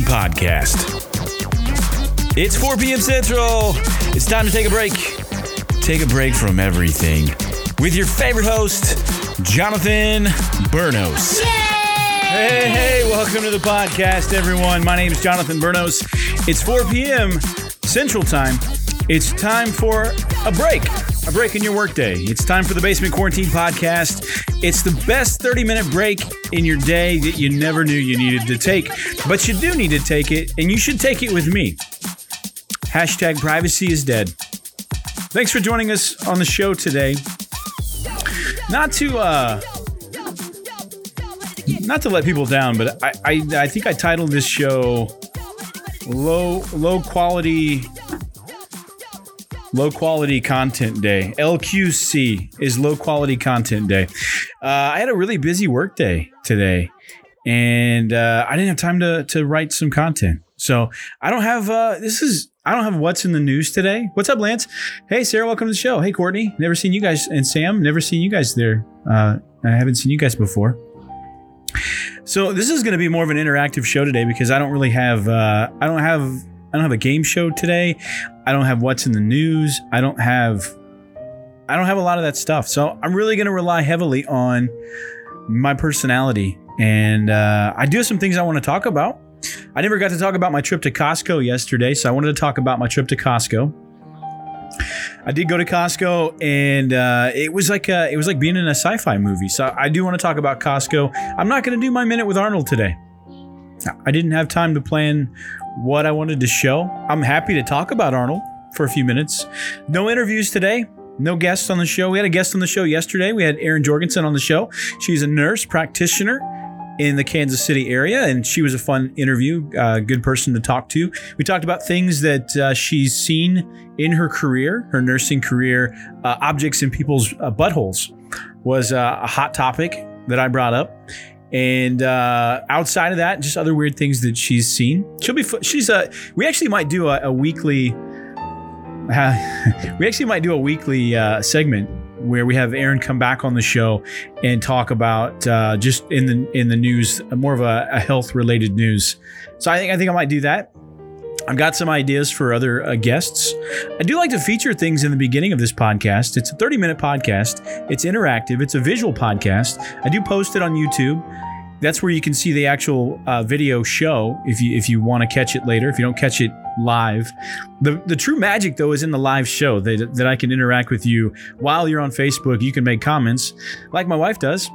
Podcast. It's 4 p.m. Central. It's time to take a break. Take a break from everything with your favorite host, Jonathan Burnos. Hey, hey, welcome to the podcast, everyone. My name is Jonathan Burnos. It's 4 p.m. Central Time. It's time for a break, a break in your workday. It's time for the Basement Quarantine Podcast. It's the best 30 minute break in your day that you never knew you needed to take, but you do need to take it, and you should take it with me. Hashtag privacy is dead. Thanks for joining us on the show today. Not to uh not to let people down, but I I, I think I titled this show low low quality low quality content day. LQC is low quality content day. Uh, I had a really busy work day today, and uh, I didn't have time to to write some content. So I don't have uh, this is I don't have what's in the news today. What's up, Lance? Hey, Sarah, welcome to the show. Hey, Courtney, never seen you guys, and Sam, never seen you guys there. Uh, I haven't seen you guys before. So this is going to be more of an interactive show today because I don't really have uh, I don't have I don't have a game show today. I don't have what's in the news. I don't have I don't have a lot of that stuff. So I'm really going to rely heavily on my personality, and uh, I do have some things I want to talk about. I never got to talk about my trip to Costco yesterday, so I wanted to talk about my trip to Costco. I did go to Costco, and uh, it was like a, it was like being in a sci-fi movie. So I do want to talk about Costco. I'm not going to do my minute with Arnold today. I didn't have time to plan what I wanted to show. I'm happy to talk about Arnold for a few minutes. No interviews today. No guests on the show. We had a guest on the show yesterday. We had Erin Jorgensen on the show. She's a nurse practitioner in the Kansas City area, and she was a fun interview. Uh, good person to talk to. We talked about things that uh, she's seen in her career, her nursing career. Uh, objects in people's uh, buttholes was uh, a hot topic that I brought up. And uh, outside of that, just other weird things that she's seen. She'll be. She's a. We actually might do a, a weekly. we actually might do a weekly segment where we have Erin come back on the show and talk about uh, just in the in the news, more of a, a health related news. So I think I think I might do that. I've got some ideas for other uh, guests. I do like to feature things in the beginning of this podcast. It's a 30 minute podcast. It's interactive. It's a visual podcast. I do post it on YouTube that's where you can see the actual uh, video show if you if you want to catch it later. If you don't catch it live the the true magic though is in the live show that, that i can interact with you while you're on facebook. You can make comments like my wife does.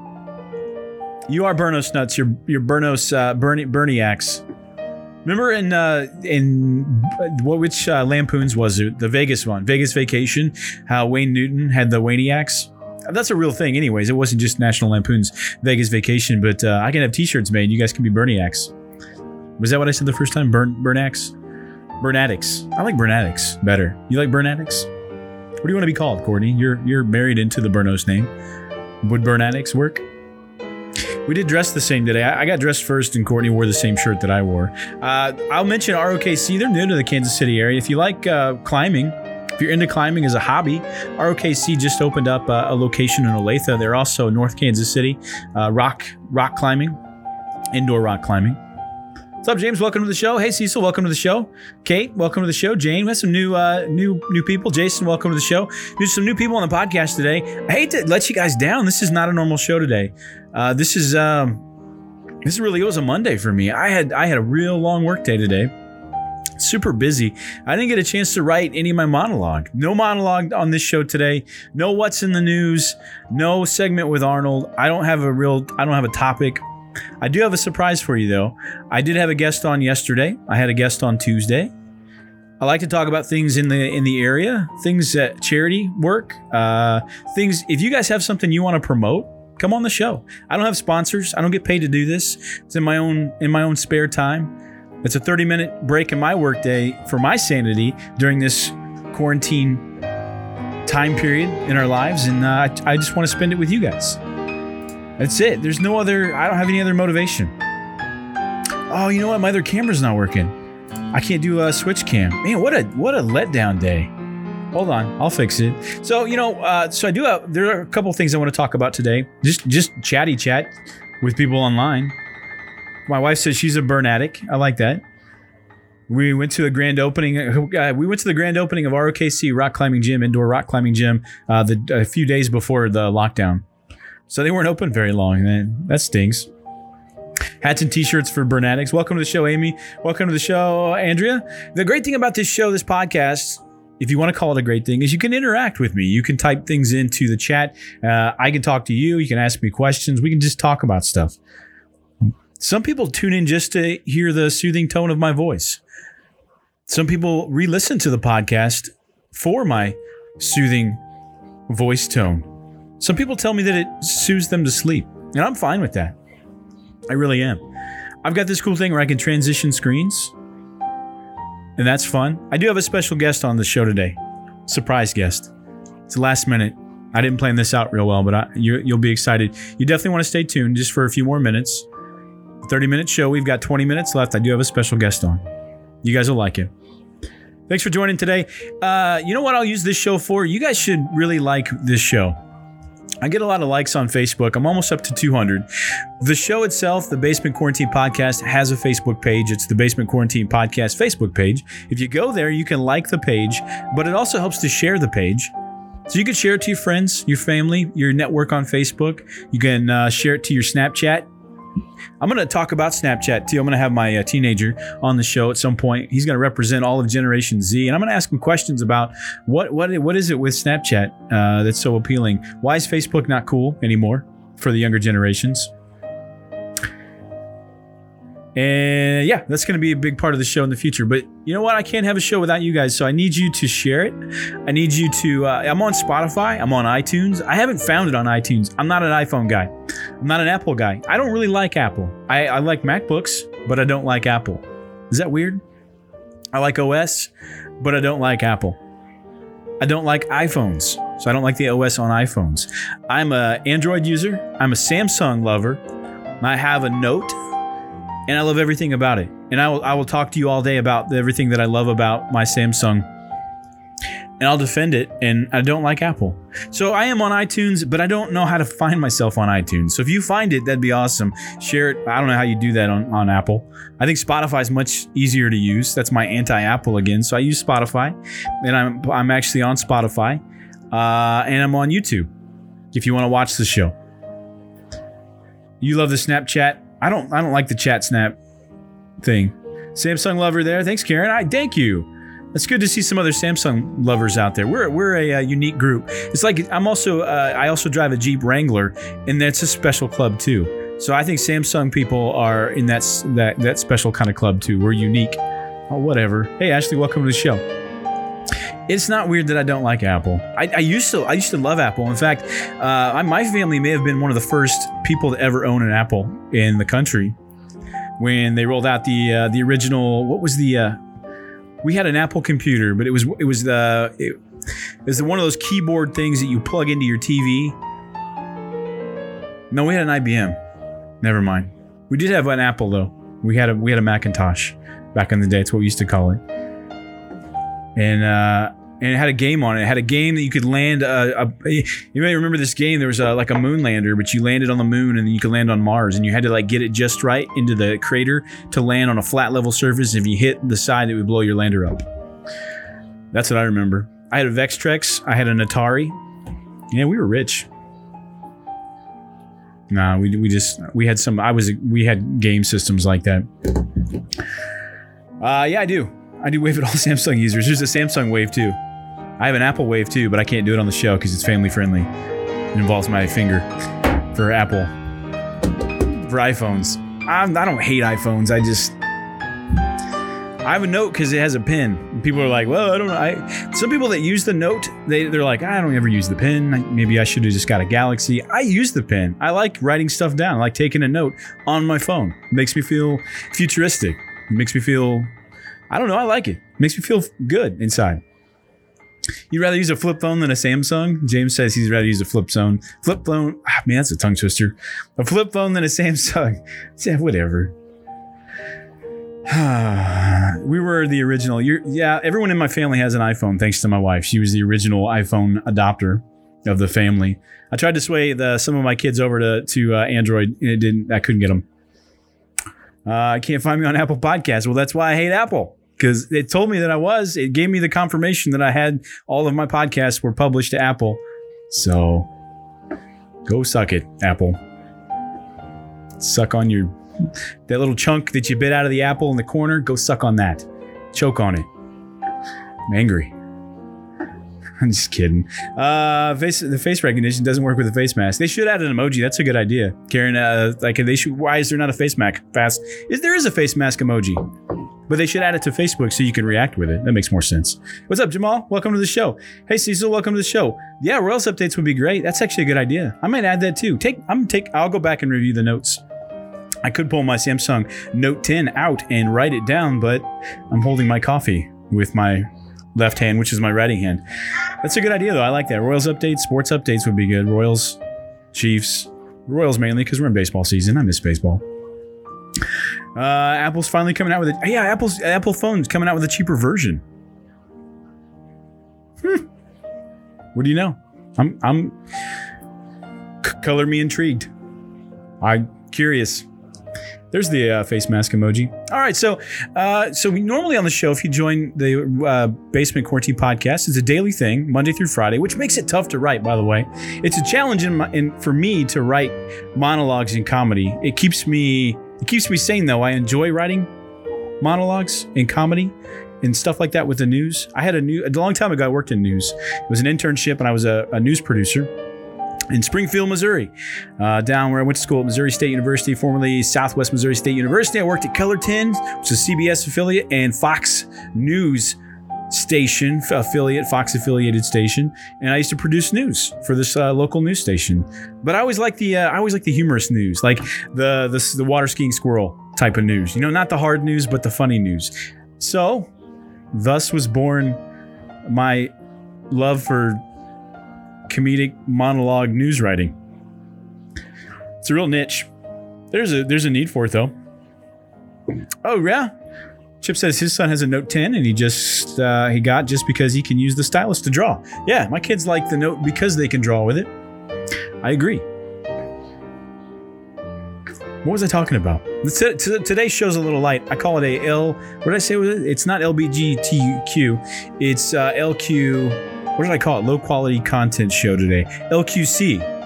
You are burnos nuts. You're, burnos uh, bernie berniacs. Remember in uh in what which uh, lampoons was it? The vegas one vegas vacation how wayne newton had the waniacs that's a real thing, anyways. It wasn't just National Lampoon's Vegas Vacation, but uh, I can have T-shirts made. You guys can be Berniacs. Was that what I said the first time? Burn Burnax, Burnatics. I like Burnatics better. You like Burnatics? What do you want to be called, Courtney? You're you're married into the Burnos name. Would Burnatics work? We did dress the same today. I got dressed first, and Courtney wore the same shirt that I wore. Uh, I'll mention ROKC. They're new to the Kansas City area. If you like uh, climbing, if you're into climbing as a hobby, ROKC just opened up a, a location in Olathe. They're also North Kansas City, uh, rock rock climbing, indoor rock climbing. What's up, James? Welcome to the show. Hey, Cecil, welcome to the show. Kate, welcome to the show. Jane, we have some new, uh, new, new people. Jason, welcome to the show. There's some new people on the podcast today. I hate to let you guys down. This is not a normal show today. Uh, this is, um, this really it was a Monday for me. I had, I had a real long work day today super busy. I didn't get a chance to write any of my monologue. No monologue on this show today. No what's in the news. No segment with Arnold. I don't have a real I don't have a topic. I do have a surprise for you though. I did have a guest on yesterday. I had a guest on Tuesday. I like to talk about things in the in the area, things that charity work, uh, things. If you guys have something you want to promote, come on the show. I don't have sponsors. I don't get paid to do this. It's in my own in my own spare time. It's a 30 minute break in my workday for my sanity during this quarantine time period in our lives. And uh, I just want to spend it with you guys. That's it. There's no other, I don't have any other motivation. Oh, you know what? My other camera's not working. I can't do a switch cam. Man, what a what a letdown day. Hold on, I'll fix it. So you know, uh, so I do have. There are a couple things I want to talk about today. Just just chatty chat with people online My wife says she's a burn addict. I like that. We went to a grand opening. Uh, we went to the grand opening of ROKC Rock Climbing Gym, indoor rock climbing gym, uh, the, a few days before the lockdown. So they weren't open very long. Man, that stings. Hats and t-shirts for Burn Addicts. Welcome to the show, Amy. Welcome to the show, Andrea. The great thing about this show, this podcast, if you want to call it a great thing, is you can interact with me. You can type things into the chat. Uh, I can talk to you. You can ask me questions. We can just talk about stuff. Some people tune in just to hear the soothing tone of my voice. Some people re listen to the podcast for my soothing voice tone. Some people tell me that it soothes them to sleep, and I'm fine with that. I really am. I've got this cool thing where I can transition screens, and that's fun. I do have a special guest on the show today, surprise guest. It's last minute. I didn't plan this out real well, but I, you, you'll be excited. You definitely want to stay tuned just for a few more minutes. 30 minute show. We've got 20 minutes left. I do have a special guest on. You guys will like it. Thanks for joining today. Uh, you know what I'll use this show for? You guys should really like this show. I get a lot of likes on Facebook. I'm almost up to 200. The show itself, the Basement Quarantine Podcast, has a Facebook page. It's the Basement Quarantine Podcast Facebook page. If you go there, you can like the page, but it also helps to share the page. So you can share it to your friends, your family, your network on Facebook. You can uh, share it to your Snapchat. I'm going to talk about Snapchat too. I'm going to have my uh, teenager on the show at some point. He's going to represent all of Generation Z, and I'm going to ask him questions about what what what is it with Snapchat uh, that's so appealing? Why is Facebook not cool anymore for the younger generations? And yeah, that's going to be a big part of the show in the future. But you know what? I can't have a show without you guys. So I need you to share it. I need you to. Uh, I'm on Spotify. I'm on iTunes. I haven't found it on iTunes. I'm not an iPhone guy. I'm not an Apple guy. I don't really like Apple. I, I like MacBooks, but I don't like Apple. Is that weird? I like OS, but I don't like Apple. I don't like iPhones, so I don't like the OS on iPhones. I'm a Android user. I'm a Samsung lover. I have a Note and I love everything about it. And I will I will talk to you all day about everything that I love about my Samsung. And I'll defend it. And I don't like Apple. So I am on iTunes, but I don't know how to find myself on iTunes. So if you find it, that'd be awesome. Share it. I don't know how you do that on, on Apple. I think Spotify is much easier to use. That's my anti-Apple again. So I use Spotify, and I'm I'm actually on Spotify, uh, and I'm on YouTube. If you want to watch the show, you love the Snapchat I don't I don't like the chat snap thing. Samsung lover there. Thanks, Karen. I thank you. It's good to see some other Samsung lovers out there. We're, we're a, a unique group. It's like I'm also uh, I also drive a Jeep Wrangler, and that's a special club too. So I think Samsung people are in that that that special kind of club too. We're unique. Oh, whatever. Hey, Ashley, welcome to the show. It's not weird that I don't like Apple. I, I used to I used to love Apple. In fact, uh, my family may have been one of the first people to ever own an Apple in the country when they rolled out the uh, the original. What was the? Uh, we had an Apple computer, but it was it was the it, it was the, one of those keyboard things that you plug into your TV. No, we had an IBM. Never mind. We did have an Apple though. We had a we had a Macintosh back in the day. It's what we used to call it. And uh, and it had a game on it. It had a game that you could land. A, a you may remember this game. There was a, like a moon lander, but you landed on the moon and then you could land on Mars, and you had to like get it just right into the crater to land on a flat level surface. If you hit the side, it would blow your lander up. That's what I remember. I had a Vectrex. I had an Atari. Yeah, we were rich. Nah, we, we just we had some. I was we had game systems like that. Uh, yeah, I do. I do wave at all Samsung users. There's a Samsung Wave too. I have an Apple Wave too, but I can't do it on the show because it's family friendly. It involves my finger for Apple. For iPhones, I'm, I do not hate iPhones. I just I have a note because it has a pin. People are like, "Well, I don't know." I, some people that use the note, they they're like, "I don't ever use the pin. Maybe I should have just got a Galaxy." I use the pen. I like writing stuff down. I like taking a note on my phone. It makes me feel futuristic. It makes me feel. I don't know. I like it. makes me feel good inside. You'd rather use a flip phone than a Samsung? James says he's rather use a flip phone. Flip phone, ah, man, that's a tongue twister. A flip phone than a Samsung. Yeah, whatever. we were the original. You're, yeah, everyone in my family has an iPhone thanks to my wife. She was the original iPhone adopter of the family. I tried to sway the, some of my kids over to to uh, Android, and it didn't. I couldn't get them. Uh, I can't find me on Apple Podcasts. Well, that's why I hate Apple because it told me that I was. It gave me the confirmation that I had all of my podcasts were published to Apple. So go suck it, Apple. Suck on your that little chunk that you bit out of the apple in the corner. Go suck on that. Choke on it. I'm angry. I'm just kidding. Uh, face the face recognition doesn't work with a face mask. They should add an emoji. That's a good idea. Karen, uh, like they should. Why is there not a face mask? Fast is there is a face mask emoji, but they should add it to Facebook so you can react with it. That makes more sense. What's up, Jamal? Welcome to the show. Hey, Cecil, welcome to the show. Yeah, Royals updates would be great. That's actually a good idea. I might add that too. Take, I'm take. I'll go back and review the notes. I could pull my Samsung Note 10 out and write it down, but I'm holding my coffee with my left hand, which is my writing hand. That's a good idea, though. I like that. Royals updates, sports updates would be good. Royals, Chiefs, Royals mainly because we're in baseball season. I miss baseball. Uh, Apple's finally coming out with it. Yeah, Apple's Apple phone's coming out with a cheaper version. Hmm. What do you know? I'm I'm c- color me intrigued. I'm curious. There's the uh, face mask emoji. All right, so uh, so we normally on the show, if you join the uh, Basement Quarantine podcast, it's a daily thing, Monday through Friday, which makes it tough to write. By the way, it's a challenge in, my, in for me to write monologues in comedy. It keeps me it keeps me sane though. I enjoy writing monologues in comedy and stuff like that with the news. I had a new a long time ago. I worked in news. It was an internship, and I was a, a news producer in Springfield, Missouri, uh, down where I went to school at Missouri State University, formerly Southwest Missouri State University. I worked at KOLR 10, which is a CBS affiliate, and Fox News station affiliate, Fox affiliated station, and I used to produce news for this uh, local news station. But I always like the uh, I always like the humorous news, like the, the the water skiing squirrel type of news. You know, not the hard news, but the funny news. So, thus was born my love for comedic monologue news writing. It's a real niche. There's a there's a need for it though. Oh yeah. Chip says his son has a Note 10 and he just uh, he got just because he can use the stylus to draw. Yeah, my kids like the Note because they can draw with it. I agree. What was I talking about? Today's show's a little light. I call it a L. What did I say? It's not LBGTQ. It's uh, LQ. What did I call it? Low quality content show today. LQC.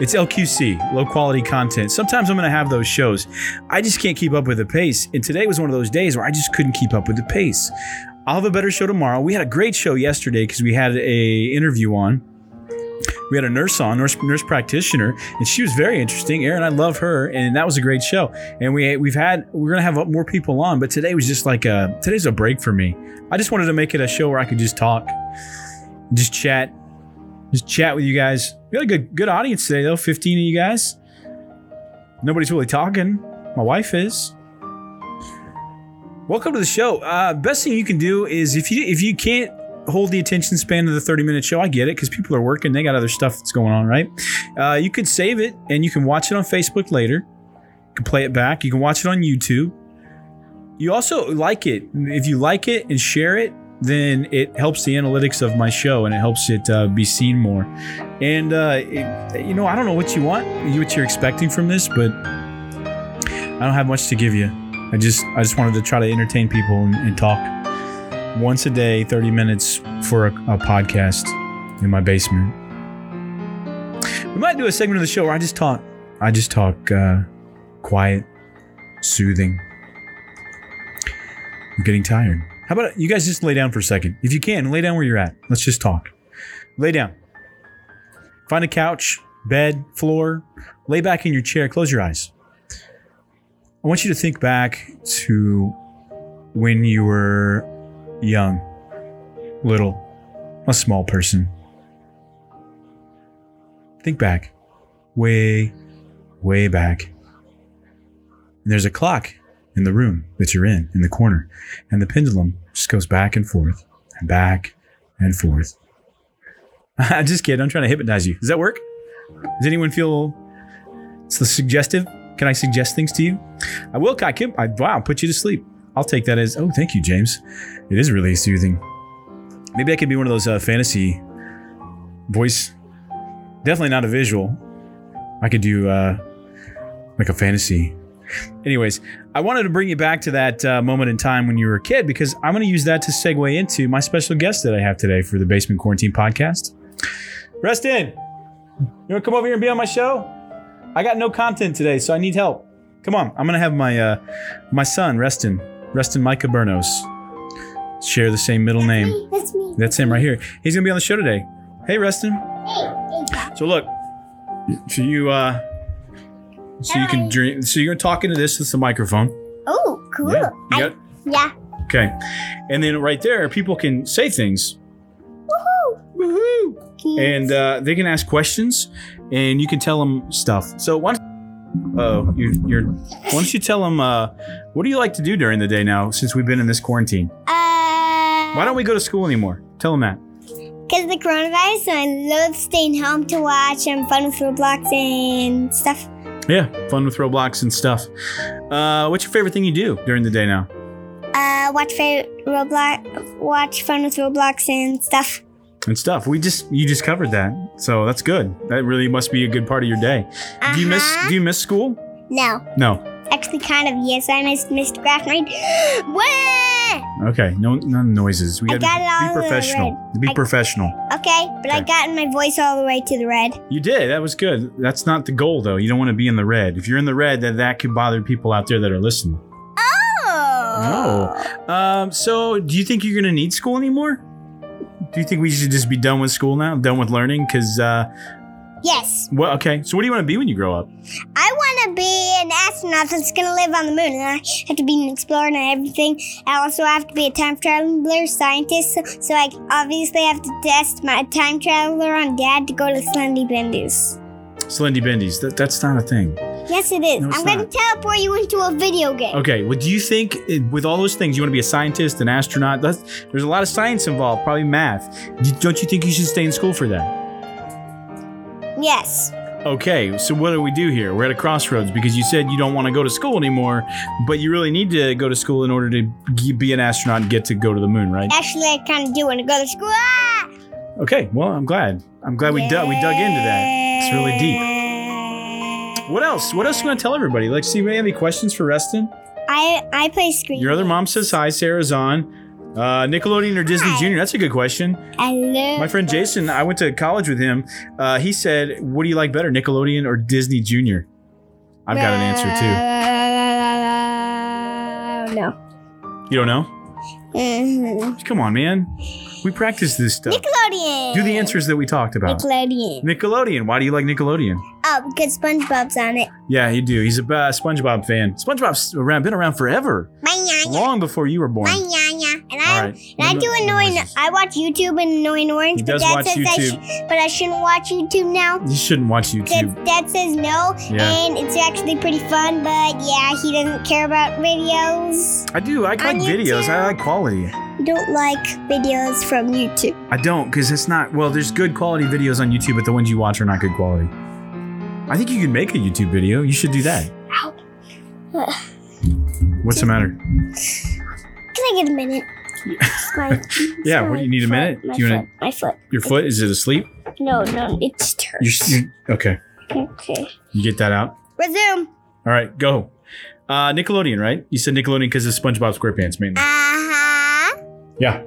It's LQC, low quality content. Sometimes I'm going to have those shows. I just can't keep up with the pace. And today was one of those days where I just couldn't keep up with the pace. I'll have a better show tomorrow. We had a great show yesterday because we had a interview on. We had a nurse on, nurse, nurse practitioner, and she was very interesting. Erin, I love her, and that was a great show. And we we've had we're gonna have more people on, but today was just like a today's a break for me. I just wanted to make it a show where I could just talk, just chat, just chat with you guys. We got a good good audience today though, 15 of you guys. Nobody's really talking. My wife is. Welcome to the show. Uh, best thing you can do is if you if you can't hold the attention span of the 30 minute show, I get it because people are working, they got other stuff that's going on, right? Uh, you could save it and you can watch it on Facebook later. You can play it back. You can watch it on YouTube. You also like it. If you like it and share it, then it helps the analytics of my show and it helps it uh, be seen more. And uh, it, you know, I don't know what you want, what you're expecting from this, but I don't have much to give you. I just, I just wanted to try to entertain people and, and talk once a day, 30 minutes for a, a, podcast in my basement. We might do a segment of the show where I just talk. I just talk uh, quiet, soothing. I'm getting tired. How about you guys just lay down for a second? If you can, lay down where you're at. Let's just talk. Lay down. Find a couch, bed, floor. Lay back in your chair. Close your eyes. I want you to think back to when you were young, little, a small person. Think back, way, way back. And there's a clock in the room that you're in, in the corner, and the pendulum just goes back and forth and back and forth. I'm just kidding. I'm trying to hypnotize you. Does that work? Does anyone feel it's the suggestive? Can I suggest things to you? I will. I can. I, wow, put you to sleep. I'll take that as, oh, thank you, James. It is really soothing. Maybe I could be one of those uh, fantasy voice. Definitely not a visual. I could do uh, like a fantasy. Anyways, I wanted to bring you back to that uh, moment in time when you were a kid because I'm going to use that to segue into my special guest that I have today for the Basement Quarantine podcast. Reston, you want to come over here and be on my show? I got no content today, so I need help. Come on, I'm going to have my uh, my son, Reston, Reston Micah Burnos, share the same middle name. That's me. That's him right here. He's going to be on the show today. Hey, Reston. Hey. So look, so you uh, so you can Hi. dream. So you're talking to this. This is the microphone. Oh, cool. Yeah. I- yeah. okay. And then right there, people can say things. Woohoo. Woohoo! And uh, they can ask questions, and you can tell them stuff. So why? Oh, you, you're. Why don't you tell them uh, what do you like to do during the day now? Since we've been in this quarantine, uh, why don't we go to school anymore? Tell them that. Because of the coronavirus, so I love staying home to watch um, fun with Roblox and stuff. Yeah, fun with Roblox and stuff. Uh, what's your favorite thing you do during the day now? Uh, watch fa- Roblox, watch fun with Roblox and stuff. and stuff. We just you just covered that, so that's good. That really must be a good part of your day. Do you miss Uh-huh. Do you miss school? No, No. actually, kind of. Yes, I missed Mr. Craft Night. Okay. No no noises. We I got it to all be professional. Be I- professional. Okay, but I Okay. got my voice all the way to the red. You did. That was good. That's not the goal though. You don't want to be in the red. If you're in the red, then that could bother people out there that are listening. Oh. Oh. Um. So, do you think you're gonna need school anymore? Do you think we should just be done with school now? Done with learning? Because uh. Yes, Well, okay. So, what do you want to be when you grow up? I want to be an astronaut that's going to live on the moon, and I have to be an explorer and everything. I also have to be a time traveler scientist, so, so I obviously have to test my time traveler on Dad to go to Slendy Bendy's. Slendy Bendies. That, that's not a thing. Yes, it is. No, I'm going to teleport you into a video game. Okay, well, do you think eh, with all those things, you want to be a scientist, an astronaut? That's, there's a lot of science involved, probably math. Don't you think you should stay in school for that? Yes. Okay, so what do we do here? We're at a crossroads because you said you don't want to go to school anymore, but you really need to go to school in order to be an astronaut and get to go to the moon, right? Actually, I kind of do want to go to school. Ah! Okay, well, I'm glad. I'm glad we dug we dug into that. It's really deep. What else? What else you want to tell everybody? Like, see, we have any questions for Reston? I I play screen. Your other mom says hi. Sarah's on. Uh, Nickelodeon or Disney Hi. Junior? That's a good question. I love My friend Jason, I went to college with him. Uh, he said, "What do you like better, Nickelodeon or Disney Junior?" I've got an answer too. No. too. You don't know? Mhm. Come on, man. We practice this stuff. Nickelodeon. Do the answers that we talked about. Nickelodeon. Nickelodeon. Why do you like Nickelodeon? Oh, because SpongeBob's on it. Yeah, you do. He's a uh, SpongeBob fan. SpongeBob's around, been around forever, long before you were born. Right. and I do no annoying. I watch YouTube and annoying orange. He but Dad says I sh- but I shouldn't watch YouTube now. You shouldn't watch YouTube. Dad says no, Yeah. and it's actually pretty fun. But yeah, he doesn't care about videos. I do. I like videos. I like quality. Don't like videos from YouTube. I don't because it's not. Well, there's good quality videos on YouTube, but the ones you watch are not good quality. I think you can make a YouTube video. You should do that. Ow. What's the matter? Can I get a minute? It's my- Yeah, what do you need a minute? My Do you wanna- foot. My foot. Your foot is it asleep? No, no, it's You, hurts. you okay? Okay. You get that out. Resume. All right, go. Uh, Nickelodeon, right? You said Nickelodeon because of SpongeBob SquarePants, mainly. Uh huh. Yeah.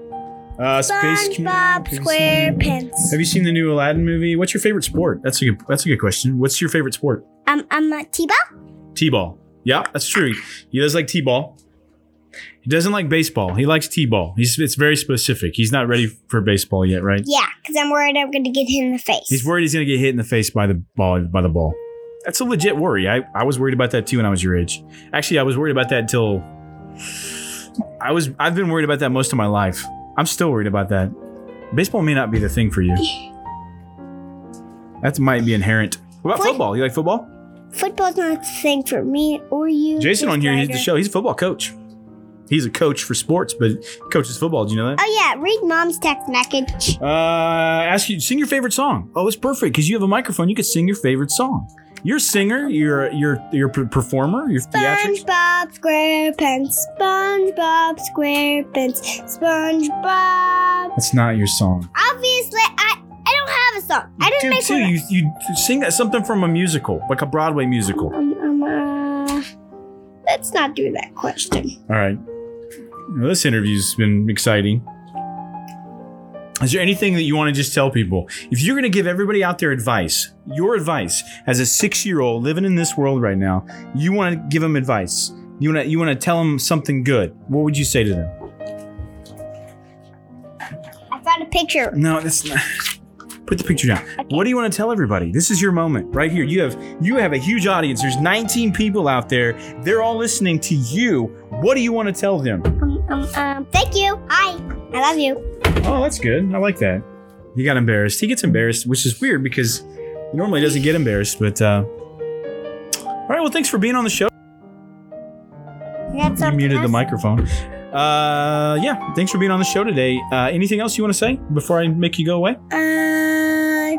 Uh, Space Commu- SpongeBob Have you seen- SquarePants. Have you seen the new Aladdin movie? What's your favorite sport? That's a good. That's a good question. What's your favorite sport? Um, I'm a T-ball. T-ball. Yeah, that's true. He does like T-ball. He doesn't like baseball. He likes T-ball. He's it's very specific. He's not ready for baseball yet, right? Yeah, because I'm worried I'm going to get hit in the face. He's worried he's gonna get hit in the face by the ball by the ball. That's a legit worry. I, I was worried about that too when I was your age. Actually, I was worried about that until I was I've been worried about that most of my life. I'm still worried about that. Baseball may not be the thing for you. That might be inherent. What about Foot- football? You like football? Football's not a thing for me or you. Jason on here, he's the show. He's a football coach. He's a coach for sports, but he coaches football. Do you know that? Oh yeah, read mom's text message. Uh, ask you sing your favorite song. Oh, it's perfect because you have a microphone. You could sing your favorite song. You're a singer. You're you're you're a performer. You're theatrics. SpongeBob SquarePants. SpongeBob SquarePants. SpongeBob. That's not your song. Obviously, I I don't have a song. I didn't make too, one. you you sing that something from a musical, like a Broadway musical. Um, um, uh, let's not do that question. All right. Well, this interview's been exciting. Is there anything that you want to just tell people? If you're going to give everybody out there advice, your advice as a six year old living in this world right now, you want to give them advice. You want to you want to tell them something good. What would you say to them? I found a picture. No, that's not. Put the picture down. What do you want to tell everybody? This is your moment right here. You have you have a huge audience. There's 19 people out there. They're all listening to you. What do you want to tell them? Um, um, thank you. Hi. I love you. Oh, that's good. I like that. He got embarrassed. He gets embarrassed, which is weird because he normally doesn't get embarrassed. But uh, all right. Well, thanks for being on the show. You muted the microphone. Uh, yeah. Thanks for being on the show today. Uh, anything else you want to say before I make you go away? Uh,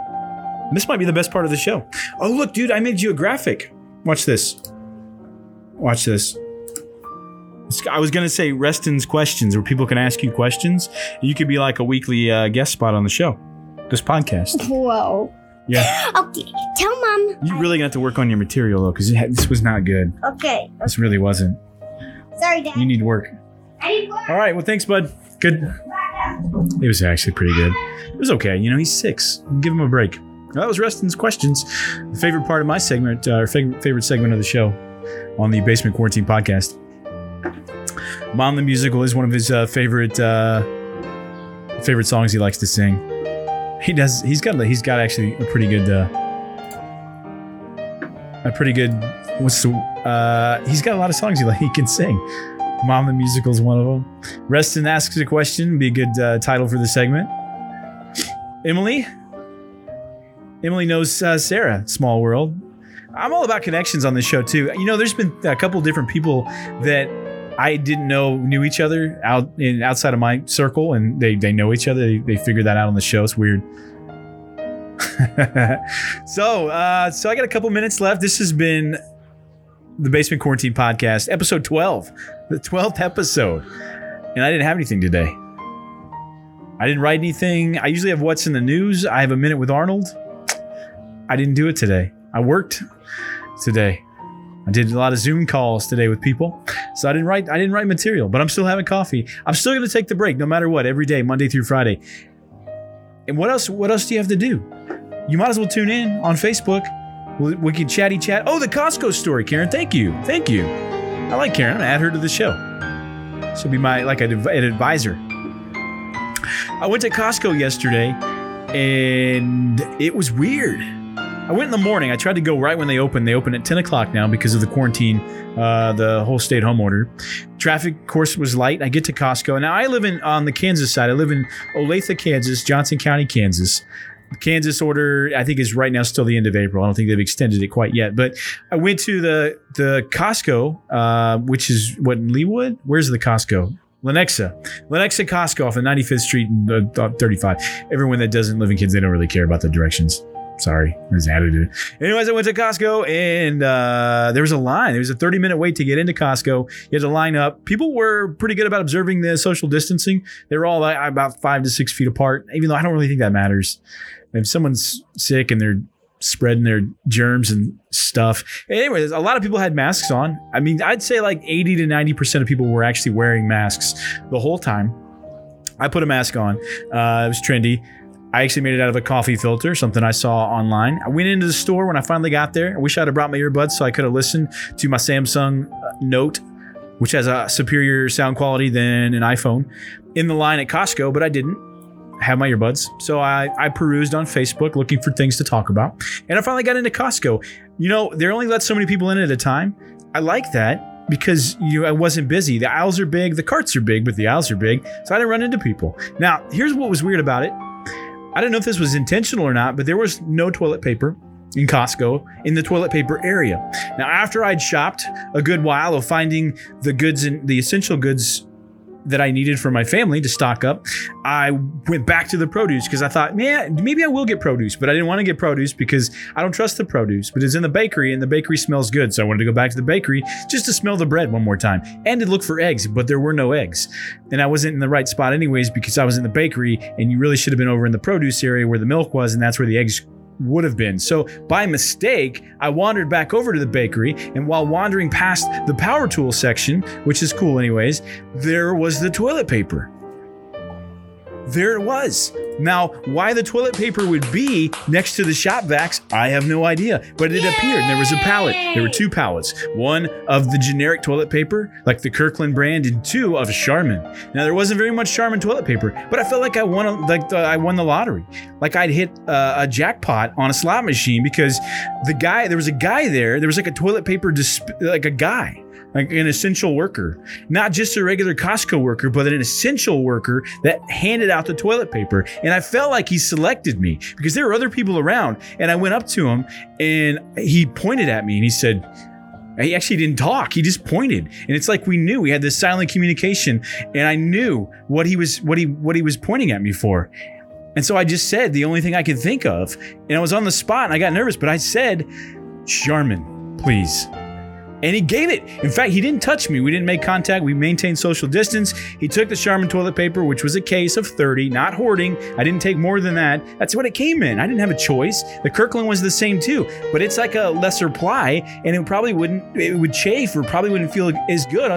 This might be the best part of the show. Oh, look, dude, I made you a graphic. Watch this. Watch this. I was going to say Reston's questions, where people can ask you questions. You could be like a weekly uh, guest spot on the show, this podcast. whoa. Yeah. Okay. Tell mom. You really got to work on your material, though, because this was not good. Okay. This really wasn't. Sorry, Dad. You need work. I need work. All right. Well, thanks, bud. Good. It was actually pretty good. It was okay. You know, he's six. Give him a break. That was Reston's questions. The favorite part of my segment, uh, or favorite, favorite segment of the show on the Basement Quarantine podcast. Mom the Musical is one of his uh, favorite uh, favorite songs he likes to sing. He does. He's got. He's got actually a pretty good. Uh, a pretty good. What's the? Uh, he's got a lot of songs he like. He can sing. Mom the Musical is one of them. Reston asks a question. Be a good uh, title for the segment. Emily. Emily knows uh, Sarah. Small world. I'm all about connections on this show too. You know, there's been a couple different people that I didn't know knew each other out in outside of my circle, and they they know each other. They, they figured that out on the show. It's weird. so, uh, so I got a couple minutes left. This has been the Basement Quarantine Podcast, episode 12, the 12th episode, and I didn't have anything today. I didn't write anything. I usually have what's in the news. I have a minute with Arnold. I didn't do it today. I worked today. I did a lot of Zoom calls today with people, so I didn't write. I didn't write material, but I'm still having coffee. I'm still going to take the break, no matter what, every day, Monday through Friday. And what else? What else do you have to do? You might as well tune in on Facebook. We, can chatty chat. Oh, the Costco story, Karen. Thank you, thank you. I like Karen. Gonna add her to the show. She'll be my like an advisor. I went to Costco yesterday, and it was weird. I went in the morning. I tried to go right when they opened. They open at 10 o'clock now because of the quarantine, uh, the whole stay at home order. Traffic, course, was light. I get to Costco. Now, I live in on the Kansas side. I live in Olathe, Kansas, Johnson County, Kansas. Kansas order, I think, is right now still the end of April. I don't think they've extended it quite yet. But I went to the the Costco, uh, which is what in Leawood. Where's the Costco? Lenexa, Lenexa Costco off of 95th Street and uh, 35. Everyone that doesn't live in Kansas, they don't really care about the directions. Sorry, there's attitude. Anyways, I went to Costco and uh, there was a line. There was a 30 minute wait to get into Costco. You had to line up. People were pretty good about observing the social distancing. They were all about five to six feet apart, even though I don't really think that matters. If someone's sick and they're spreading their germs and stuff. Anyways, a lot of people had masks on. I mean, I'd say like 80 to 90% of people were actually wearing masks the whole time. I put a mask on. Uh, it was trendy. I actually made it out of a coffee filter, something I saw online. I went into the store when I finally got there. I wish I'd have brought my earbuds so I could have listened to my Samsung uh, Note, which has a superior sound quality than an iPhone, in the line at Costco, but I didn't have my earbuds. So I, I perused on Facebook looking for things to talk about. And I finally got into Costco. You know, they only let so many people in at a time. I like that because you know, I wasn't busy. The aisles are big, the carts are big, but the aisles are big. So I didn't run into people. Now, here's what was weird about it. I don't know if this was intentional or not, but there was no toilet paper in Costco in the toilet paper area. Now, after I'd shopped a good while of finding the goods and the essential goods that I needed for my family to stock up, I went back to the produce because I thought, man, maybe I will get produce, but I didn't want to get produce because I don't trust the produce. But it's in the bakery and the bakery smells good. So I wanted to go back to the bakery just to smell the bread one more time and to look for eggs, but there were no eggs. And I wasn't in the right spot anyways because I was in the bakery and you really should have been over in the produce area where the milk was and that's where the eggs would have been. So by mistake, I wandered back over to the bakery, and while wandering past the power tool section, which is cool anyways, there was the toilet paper. There it was. Now, why the toilet paper would be next to the shop vacs, I have no idea. But it appeared, and there was a pallet. There were two pallets. One of the generic toilet paper, like the Kirkland brand, and two of Charmin. Now, there wasn't very much Charmin toilet paper, but I felt like I won, like the, I won the lottery. Like I'd hit uh, a jackpot on a slot machine because the guy, there was a guy there. There was like a toilet paper, disp- like a guy like an essential worker, not just a regular Costco worker, but an essential worker that handed out the toilet paper. And I felt like he selected me because there were other people around. And I went up to him and he pointed at me and he said, he actually didn't talk. He just pointed, and it's like we knew we had this silent communication, and I knew what he was what he what he was pointing at me for. And so I just said the only thing I could think of, and I was on the spot, and I got nervous, but I said, "Charmin, please." And he gave it. In fact, he didn't touch me. We didn't make contact. We maintained social distance. He took the Charmin toilet paper, which was a case of 30, not hoarding. I didn't take more than that. That's what it came in. I didn't have a choice. The Kirkland was the same too, but it's like a lesser ply, and it probably wouldn't, it would chafe or probably wouldn't feel as good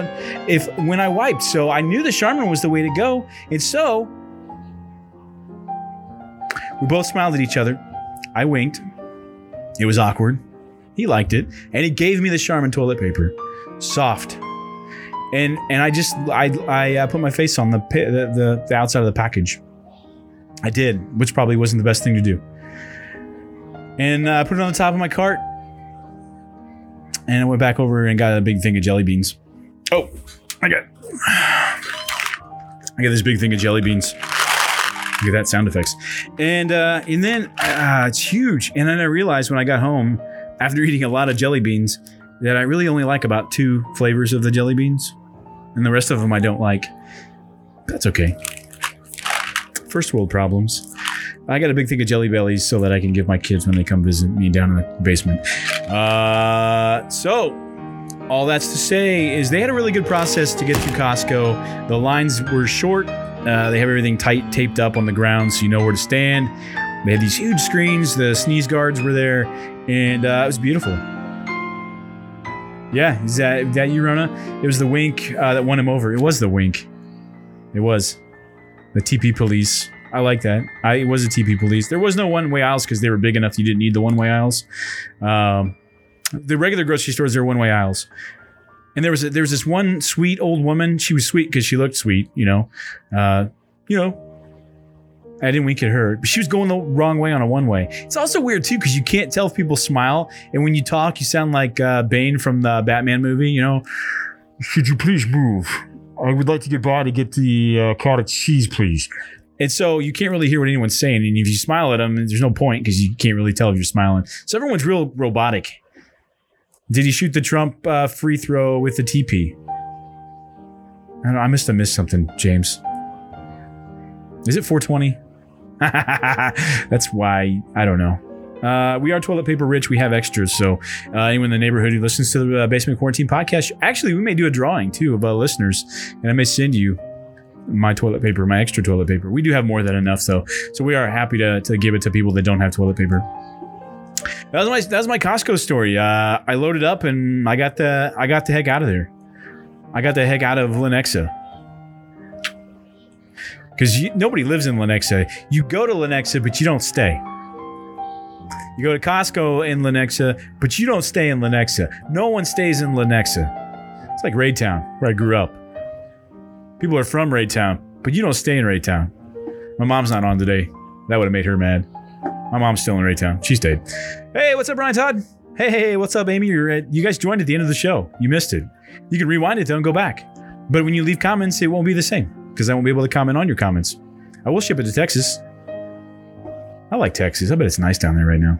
if when I wiped. So I knew the Charmin was the way to go. And so we both smiled at each other. I winked. It was awkward. He liked it, and he gave me the Charmin toilet paper, soft, and and I just I I uh, put my face on the, the the the outside of the package. I did, which probably wasn't the best thing to do, and I uh, put it on the top of my cart, and I went back over and got a big thing of jelly beans. Oh, I got I got this big thing of jelly beans. Look at that sound effects, and uh, and then uh, it's huge. And then I realized when I got home after eating a lot of jelly beans that I really only like about two flavors of the jelly beans, and the rest of them I don't like. That's okay. First world problems. I got a big thing of jelly bellies so that I can give my kids when they come visit me down in the basement. Uh, so, all that's to say is they had a really good process to get through Costco. The lines were short. Uh, they have everything tight, taped up on the ground so you know where to stand. They had these huge screens. The sneeze guards were there, and uh, it was beautiful. Yeah, is that that you, Rona? It was the wink uh, that won him over. It was the wink. It was the TP police. I like that. I it was a TP police. There was no one way aisles because they were big enough. You didn't need the one way aisles. Um, the regular grocery stores were one way aisles. And there was a, there was this one sweet old woman. She was sweet because she looked sweet, you know. Uh, you know, I didn't wink at her, but she was going the wrong way on a one way. It's also weird too because you can't tell if people smile, and when you talk, you sound like uh, Bane from the Batman movie. You know, should you please move? I would like to get by to get the uh, cottage cheese, please. And so you can't really hear what anyone's saying, and if you smile at them, there's no point because you can't really tell if you're smiling. So everyone's real robotic. Did he shoot the Trump uh, free throw with the TP? I, know, I must have missed something, James. Is it 420? That's why I don't know. Uh, we are toilet paper rich. We have extras. So uh, anyone in the neighborhood who listens to the uh, Basement Quarantine podcast, actually, we may do a drawing too of listeners, and I may send you my toilet paper, my extra toilet paper. We do have more than enough, though. So we are happy to, to give it to people that don't have toilet paper. That was my that was my Costco story. Uh, I loaded up and I got the I got the heck out of there. I got the heck out of Lenexa because nobody lives in Lenexa. You go to Lenexa, but you don't stay. You go to Costco in Lenexa, but you don't stay in Lenexa. No one stays in Lenexa. It's like Raytown, where I grew up. People are from Raytown, but you don't stay in Raytown. My mom's not on today. That would have made her mad. My mom's still in Raytown. She stayed. Hey, what's up, Brian Todd? Hey, hey, what's up, Amy? You're at, you guys joined at the end of the show. You missed it. You can rewind it though and go back. But when you leave comments, it won't be the same because I won't be able to comment on your comments. I will ship it to Texas. I like Texas. I bet it's nice down there right now.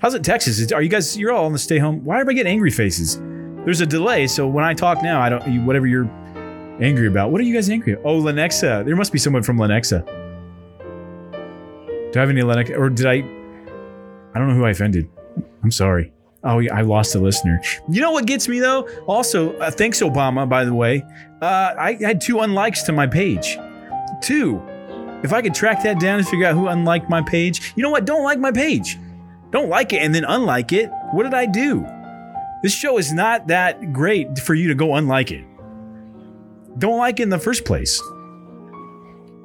How's it, Texas? Are you guys? You're all on the stay home. Why am I getting angry faces? There's a delay, so when I talk now, I don't. Whatever you're angry about. What are you guys angry? At? Oh, Lenexa. There must be someone from Lenexa. Do I have any Lenexa? Or did I? I don't know who I offended. I'm sorry. Oh, yeah, I lost a listener. You know what gets me though? Also, uh, thanks Obama, by the way. Uh, I had two unlikes to my page. Two. If I could track that down and figure out who unliked my page, you know what? Don't like my page. Don't like it and then unlike it. What did I do? This show is not that great for you to go unlike it. Don't like it in the first place.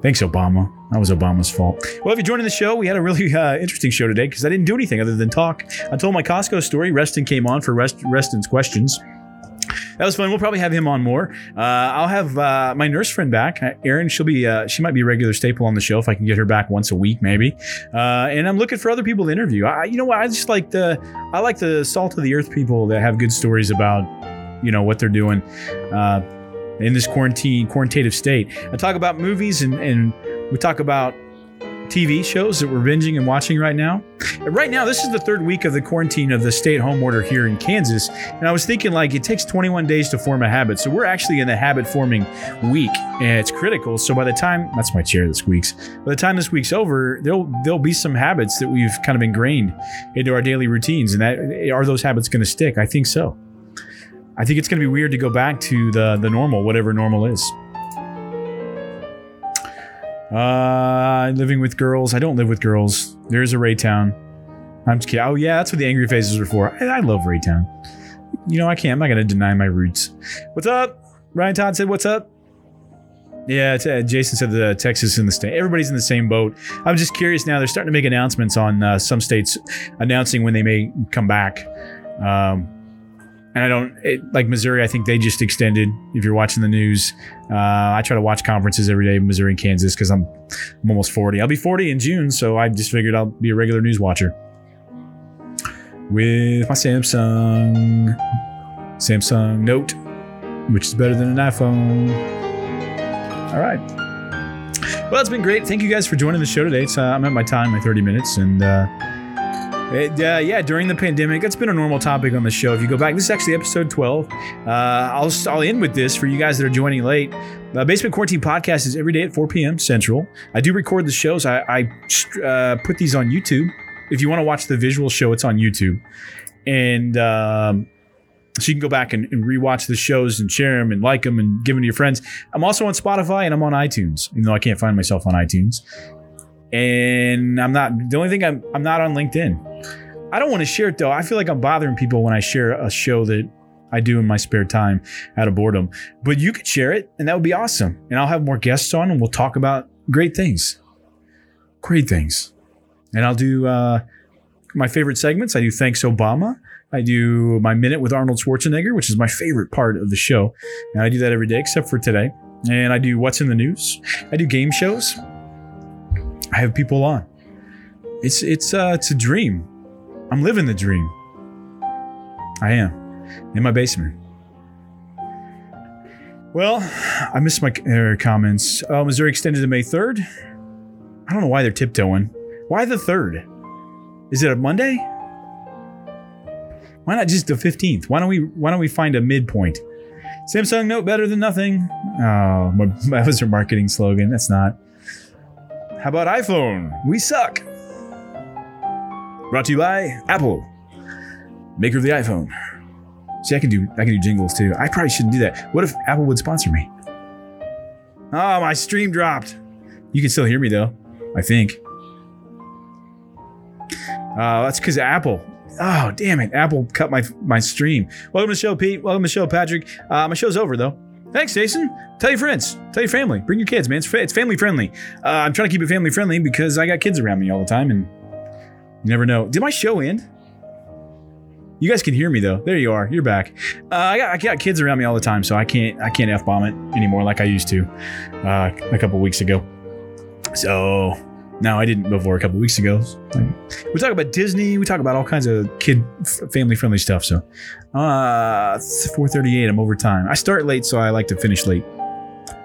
Thanks, Obama. That was Obama's fault. Well, if you're joining the show, we had a really uh, interesting show today because I didn't do anything other than talk. I told my Costco story. Reston came on for Rest- Reston's questions. That was fun. We'll probably have him on more. Uh, I'll have uh, my nurse friend back, Erin. She'll be uh, she might be a regular staple on the show if I can get her back once a week, maybe. Uh, and I'm looking for other people to interview. I, you know what? I just like the I like the salt of the earth people that have good stories about you know what they're doing uh, in this quarantine quarantinative state. I talk about movies and and we talk about TV shows that we're binging and watching right now. Right now, this is the third week of the quarantine of the stay at home order here in Kansas. And I was thinking, like, it takes 21 days to form a habit. So we're actually in the habit forming week, and it's critical. So by the time, that's my chair that squeaks, by the time this week's over, there'll, there'll be some habits that we've kind of ingrained into our daily routines. And that are those habits going to stick? I think so. I think it's going to be weird to go back to the, the normal, whatever normal is. Uh, living with girls. I don't live with girls. There's a Raytown. I'm just kidding. Oh yeah, that's what the angry faces are for. I, I love Raytown. You know, I can't. I'm not gonna deny my roots. What's up? Ryan Todd said, "What's up?" Yeah, uh, Jason said the Texas in the state. Everybody's in the same boat. I'm just curious now. They're starting to make announcements on uh, some states announcing when they may come back. Um, and I don't it, like Missouri. I think they just extended. If you're watching the news, uh, I try to watch conferences every day, in Missouri and Kansas, because I'm I'm almost 40. I'll be 40 in June, so I just figured I'll be a regular news watcher with my Samsung Samsung Note, which is better than an iPhone. All right. Well, it's been great. Thank you guys for joining the show today. Uh, I'm at my time, my 30 minutes, and. Uh, it, uh, yeah, during the pandemic, that's been a normal topic on the show. If you go back, this is actually episode 12. Uh, I'll, I'll end with this for you guys that are joining late. The Basement Quarantine podcast is every day at 4 p.m. Central. I do record the shows. I, I uh, put these on YouTube. If you want to watch the visual show, it's on YouTube. And um, so you can go back and, and rewatch the shows and share them and like them and give them to your friends. I'm also on Spotify and I'm on iTunes, even though I can't find myself on iTunes and I'm not the only thing I'm I'm not on LinkedIn. I don't want to share it though. I feel like I'm bothering people when I share a show that I do in my spare time out of boredom. But you could share it, and that would be awesome. And I'll have more guests on, and we'll talk about great things, great things. And I'll do uh, my favorite segments. I do thanks Obama. I do my minute with Arnold Schwarzenegger, which is my favorite part of the show. And I do that every day except for today. And I do what's in the news. I do game shows. I have people on. It's it's uh, it's a dream. I'm living the dream. I am in my basement. Well, I missed my uh, comments. Oh, Missouri extended to May 3rd. I don't know why they're tiptoeing. Why the 3rd? Is it a Monday? Why not just the 15th? Why don't we why don't we find a midpoint? Samsung Note better than nothing. Oh, that was their marketing slogan. That's not. How about iPhone? We suck. Brought to you by Apple, maker of the iPhone. See, I can do I can do jingles too. I probably shouldn't do that. What if Apple would sponsor me? Oh, my stream dropped. You can still hear me though. I think. Uh, that's because Apple. Oh, damn it! Apple cut my my stream. Welcome to the show, Pete. Welcome to the show, Patrick. Uh, my show's over though. Thanks, Jason. Tell your friends. Tell your family. Bring your kids, man. It's, it's family friendly. Uh, I'm trying to keep it family friendly because I got kids around me all the time, and you never know. Did my show end? You guys can hear me though. There you are. You're back. Uh, I, got, I got kids around me all the time, so I can't I can't f bomb it anymore like I used to uh, a couple weeks ago. So no, I didn't before a couple weeks ago. We talk about Disney. We talk about all kinds of kid family friendly stuff. So, uh, 4:38. I'm over time. I start late, so I like to finish late.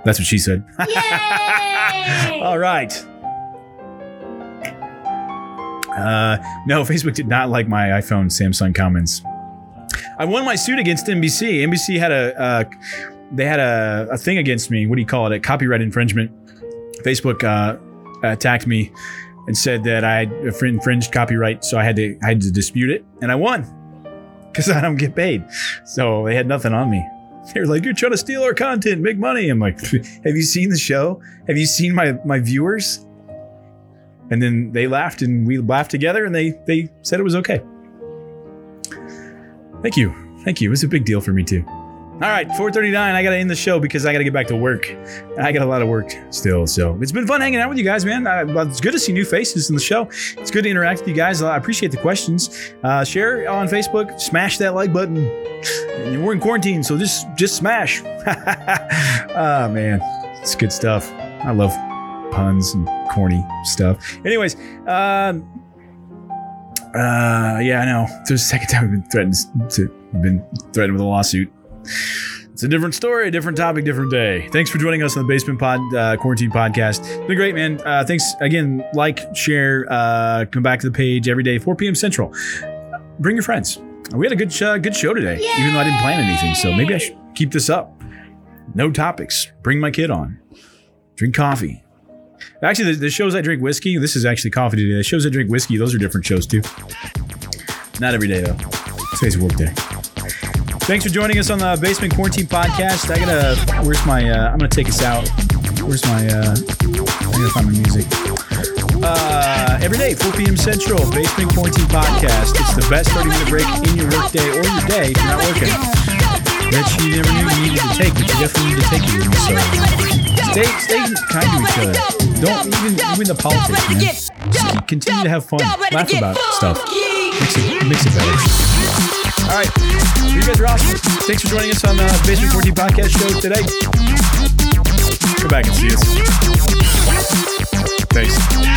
That's what she said. all right. Uh, no, Facebook did not like my iPhone Samsung comments. I won my suit against NBC. NBC had a uh, they had a, a thing against me. What do you call it? A copyright infringement. Facebook uh, Uh, attacked me and said that I had infringed copyright, so I had to I had to dispute it, and I won because I don't get paid. So they had nothing on me. They were like, "You're trying to steal our content, make money." I'm like, "Have you seen the show? Have you seen my my viewers?" And then they laughed, and we laughed together, and they they said it was okay. Thank you, thank you. It was a big deal for me too. All right, 4:39. I gotta end the show because I gotta get back to work. I got a lot of work still, so it's been fun hanging out with you guys, man. I, it's good to see new faces in the show. It's good to interact with you guys. I appreciate the questions. Uh, share on Facebook. Smash that like button. We're in quarantine, so just just smash. oh man, it's good stuff. I love puns and corny stuff. Anyways, um, uh, yeah, I know. It's the second time I've been threatened to been threatened with a lawsuit. It's a different story, a different topic, different day. Thanks for joining us on the Basement Pod uh, Quarantine Podcast. It's been great, man. Uh, thanks again. Like, share, uh, come back to the page every day, 4 p.m. Central. Bring your friends. We had a good uh, good show today, even though I didn't plan anything. So maybe I should keep this up. No topics. Bring my kid on. Drink coffee. Actually, the, the shows I drink whiskey. This is actually coffee today. The shows I drink whiskey. Those are different shows too. Not every day though. Today's a work day. Thanks for joining us on the Basement Quarantine Podcast. I gotta. Where's my? Uh, I'm gonna take us out. Where's my? Uh, I gotta find my music. Uh, every day, 4 p.m. Central, Basement Quarantine Podcast. It's the best 30 minute break in your workday or your day if you're not working. That you never knew you needed to take, but you definitely need to take it. So stay, stay kind to each other. Don't even even the politics, man. Just continue to have fun, laugh about stuff. Makes it, makes it better. All right. You guys are awesome. Thanks for joining us on uh, the Basement 14 Podcast show today. Come back and see us. Thanks.